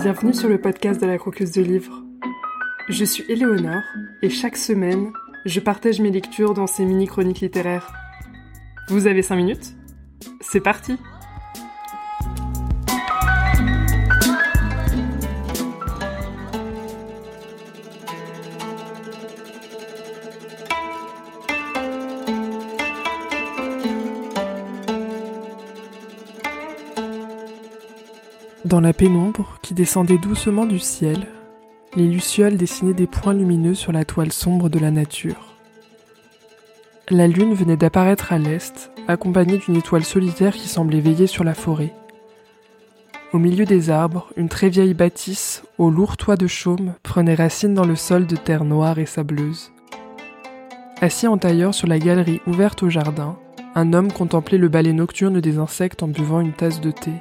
Bienvenue sur le podcast de la Croqueuse de Livres. Je suis Éléonore et chaque semaine, je partage mes lectures dans ces mini-chroniques littéraires. Vous avez 5 minutes? C'est parti Dans la pénombre qui descendait doucement du ciel, les lucioles dessinaient des points lumineux sur la toile sombre de la nature. La lune venait d'apparaître à l'est, accompagnée d'une étoile solitaire qui semblait veiller sur la forêt. Au milieu des arbres, une très vieille bâtisse, au lourd toit de chaume, prenait racine dans le sol de terre noire et sableuse. Assis en tailleur sur la galerie ouverte au jardin, un homme contemplait le balai nocturne des insectes en buvant une tasse de thé.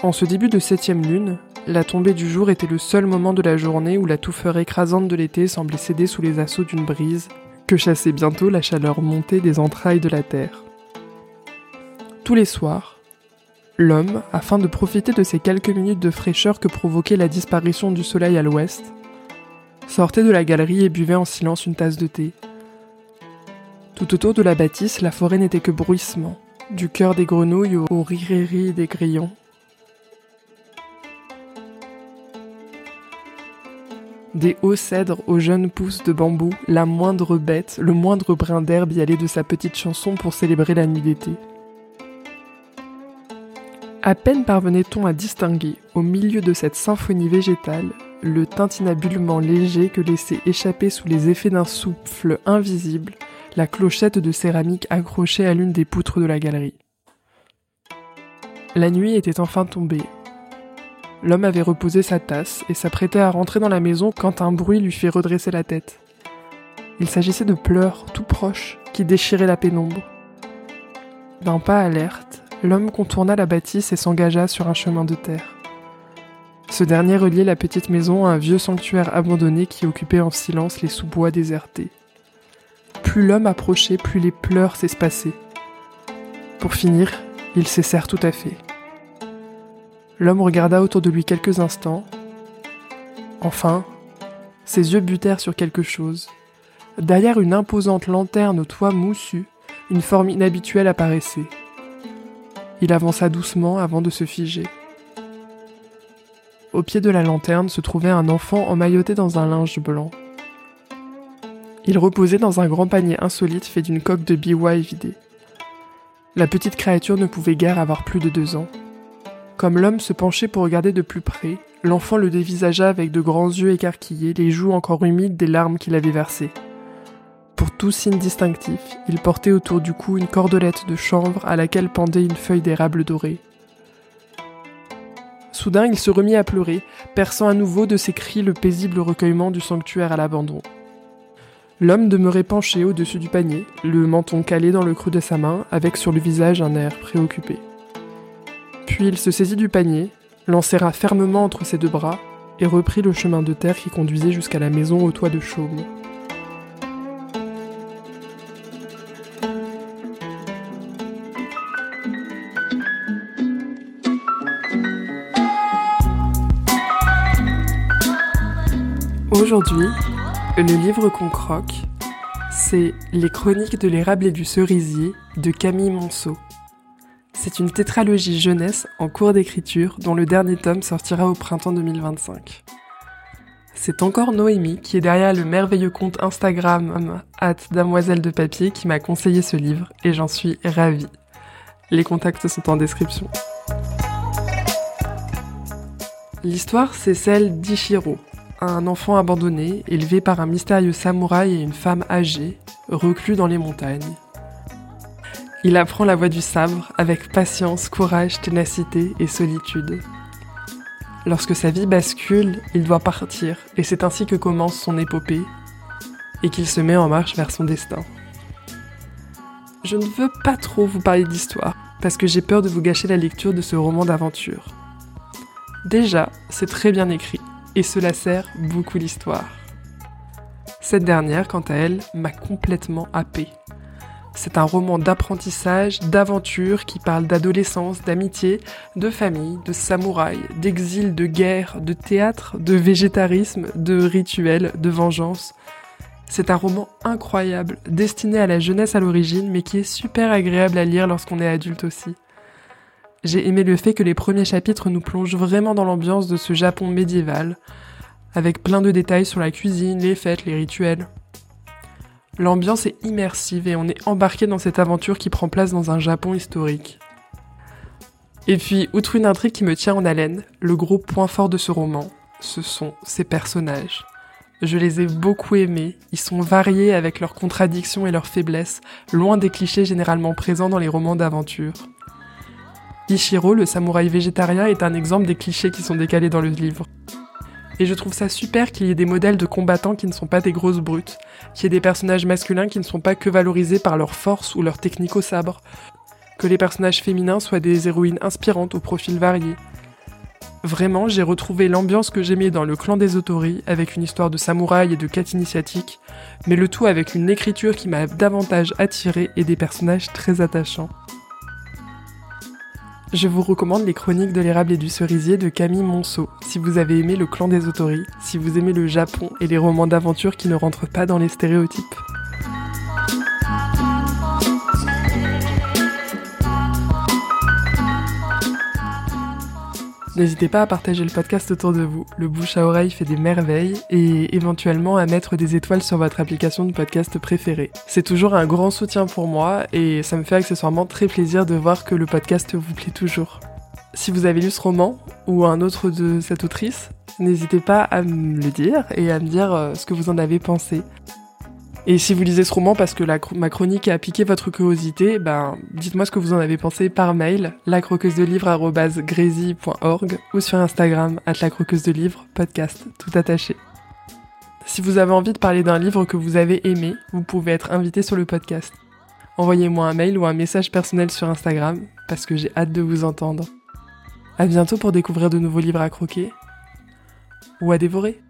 En ce début de septième lune, la tombée du jour était le seul moment de la journée où la touffeur écrasante de l'été semblait céder sous les assauts d'une brise que chassait bientôt la chaleur montée des entrailles de la terre. Tous les soirs, l'homme, afin de profiter de ces quelques minutes de fraîcheur que provoquait la disparition du soleil à l'ouest, sortait de la galerie et buvait en silence une tasse de thé. Tout autour de la bâtisse, la forêt n'était que bruissement, du cœur des grenouilles au riri des grillons, Des hauts cèdres aux jeunes pousses de bambou, la moindre bête, le moindre brin d'herbe y allait de sa petite chanson pour célébrer la nuit d'été. À peine parvenait-on à distinguer, au milieu de cette symphonie végétale, le tintinabulement léger que laissait échapper sous les effets d'un souffle invisible la clochette de céramique accrochée à l'une des poutres de la galerie. La nuit était enfin tombée, L'homme avait reposé sa tasse et s'apprêtait à rentrer dans la maison quand un bruit lui fit redresser la tête. Il s'agissait de pleurs tout proches qui déchiraient la pénombre. D'un pas alerte, l'homme contourna la bâtisse et s'engagea sur un chemin de terre. Ce dernier reliait la petite maison à un vieux sanctuaire abandonné qui occupait en silence les sous-bois désertés. Plus l'homme approchait, plus les pleurs s'espaçaient. Pour finir, ils cessèrent tout à fait. L'homme regarda autour de lui quelques instants. Enfin, ses yeux butèrent sur quelque chose. Derrière une imposante lanterne au toit moussu, une forme inhabituelle apparaissait. Il avança doucement avant de se figer. Au pied de la lanterne se trouvait un enfant emmailloté dans un linge blanc. Il reposait dans un grand panier insolite fait d'une coque de biwa vidée. La petite créature ne pouvait guère avoir plus de deux ans. Comme l'homme se penchait pour regarder de plus près, l'enfant le dévisagea avec de grands yeux écarquillés, les joues encore humides des larmes qu'il avait versées. Pour tout signe distinctif, il portait autour du cou une cordelette de chanvre à laquelle pendait une feuille d'érable dorée. Soudain, il se remit à pleurer, perçant à nouveau de ses cris le paisible recueillement du sanctuaire à l'abandon. L'homme demeurait penché au-dessus du panier, le menton calé dans le creux de sa main, avec sur le visage un air préoccupé. Puis il se saisit du panier, l'enserra fermement entre ses deux bras et reprit le chemin de terre qui conduisait jusqu'à la maison au toit de chaume. Aujourd'hui, le livre qu'on croque, c'est Les chroniques de l'érable et du cerisier de Camille Monceau. C'est une tétralogie jeunesse en cours d'écriture dont le dernier tome sortira au printemps 2025. C'est encore Noémie qui est derrière le merveilleux compte Instagram at Damoiselle de Papier qui m'a conseillé ce livre et j'en suis ravie. Les contacts sont en description. L'histoire, c'est celle d'Ichiro, un enfant abandonné, élevé par un mystérieux samouraï et une femme âgée, reclus dans les montagnes. Il apprend la voie du sabre avec patience, courage, ténacité et solitude. Lorsque sa vie bascule, il doit partir, et c'est ainsi que commence son épopée, et qu'il se met en marche vers son destin. Je ne veux pas trop vous parler d'histoire, parce que j'ai peur de vous gâcher la lecture de ce roman d'aventure. Déjà, c'est très bien écrit, et cela sert beaucoup l'histoire. Cette dernière, quant à elle, m'a complètement happé. C'est un roman d'apprentissage, d'aventure qui parle d'adolescence, d'amitié, de famille, de samouraï, d'exil, de guerre, de théâtre, de végétarisme, de rituel, de vengeance. C'est un roman incroyable, destiné à la jeunesse à l'origine, mais qui est super agréable à lire lorsqu'on est adulte aussi. J'ai aimé le fait que les premiers chapitres nous plongent vraiment dans l'ambiance de ce Japon médiéval, avec plein de détails sur la cuisine, les fêtes, les rituels. L'ambiance est immersive et on est embarqué dans cette aventure qui prend place dans un Japon historique. Et puis, outre une intrigue qui me tient en haleine, le gros point fort de ce roman, ce sont ses personnages. Je les ai beaucoup aimés, ils sont variés avec leurs contradictions et leurs faiblesses, loin des clichés généralement présents dans les romans d'aventure. Ichiro, le samouraï végétarien, est un exemple des clichés qui sont décalés dans le livre. Et je trouve ça super qu'il y ait des modèles de combattants qui ne sont pas des grosses brutes, qu'il y ait des personnages masculins qui ne sont pas que valorisés par leur force ou leur technique au sabre, que les personnages féminins soient des héroïnes inspirantes aux profils variés. Vraiment, j'ai retrouvé l'ambiance que j'aimais dans le clan des Otori, avec une histoire de samouraï et de quête initiatique, mais le tout avec une écriture qui m'a davantage attiré et des personnages très attachants. Je vous recommande les chroniques de l'érable et du cerisier de Camille Monceau, si vous avez aimé le clan des Otori, si vous aimez le Japon et les romans d'aventure qui ne rentrent pas dans les stéréotypes. N'hésitez pas à partager le podcast autour de vous. Le bouche à oreille fait des merveilles et éventuellement à mettre des étoiles sur votre application de podcast préférée. C'est toujours un grand soutien pour moi et ça me fait accessoirement très plaisir de voir que le podcast vous plaît toujours. Si vous avez lu ce roman ou un autre de cette autrice, n'hésitez pas à me le dire et à me dire euh, ce que vous en avez pensé. Et si vous lisez ce roman parce que ma chronique a piqué votre curiosité, ben, dites-moi ce que vous en avez pensé par mail, lacroqueusedelivre.org ou sur Instagram, at la de livre, podcast, tout attaché. Si vous avez envie de parler d'un livre que vous avez aimé, vous pouvez être invité sur le podcast. Envoyez-moi un mail ou un message personnel sur Instagram, parce que j'ai hâte de vous entendre. À bientôt pour découvrir de nouveaux livres à croquer ou à dévorer.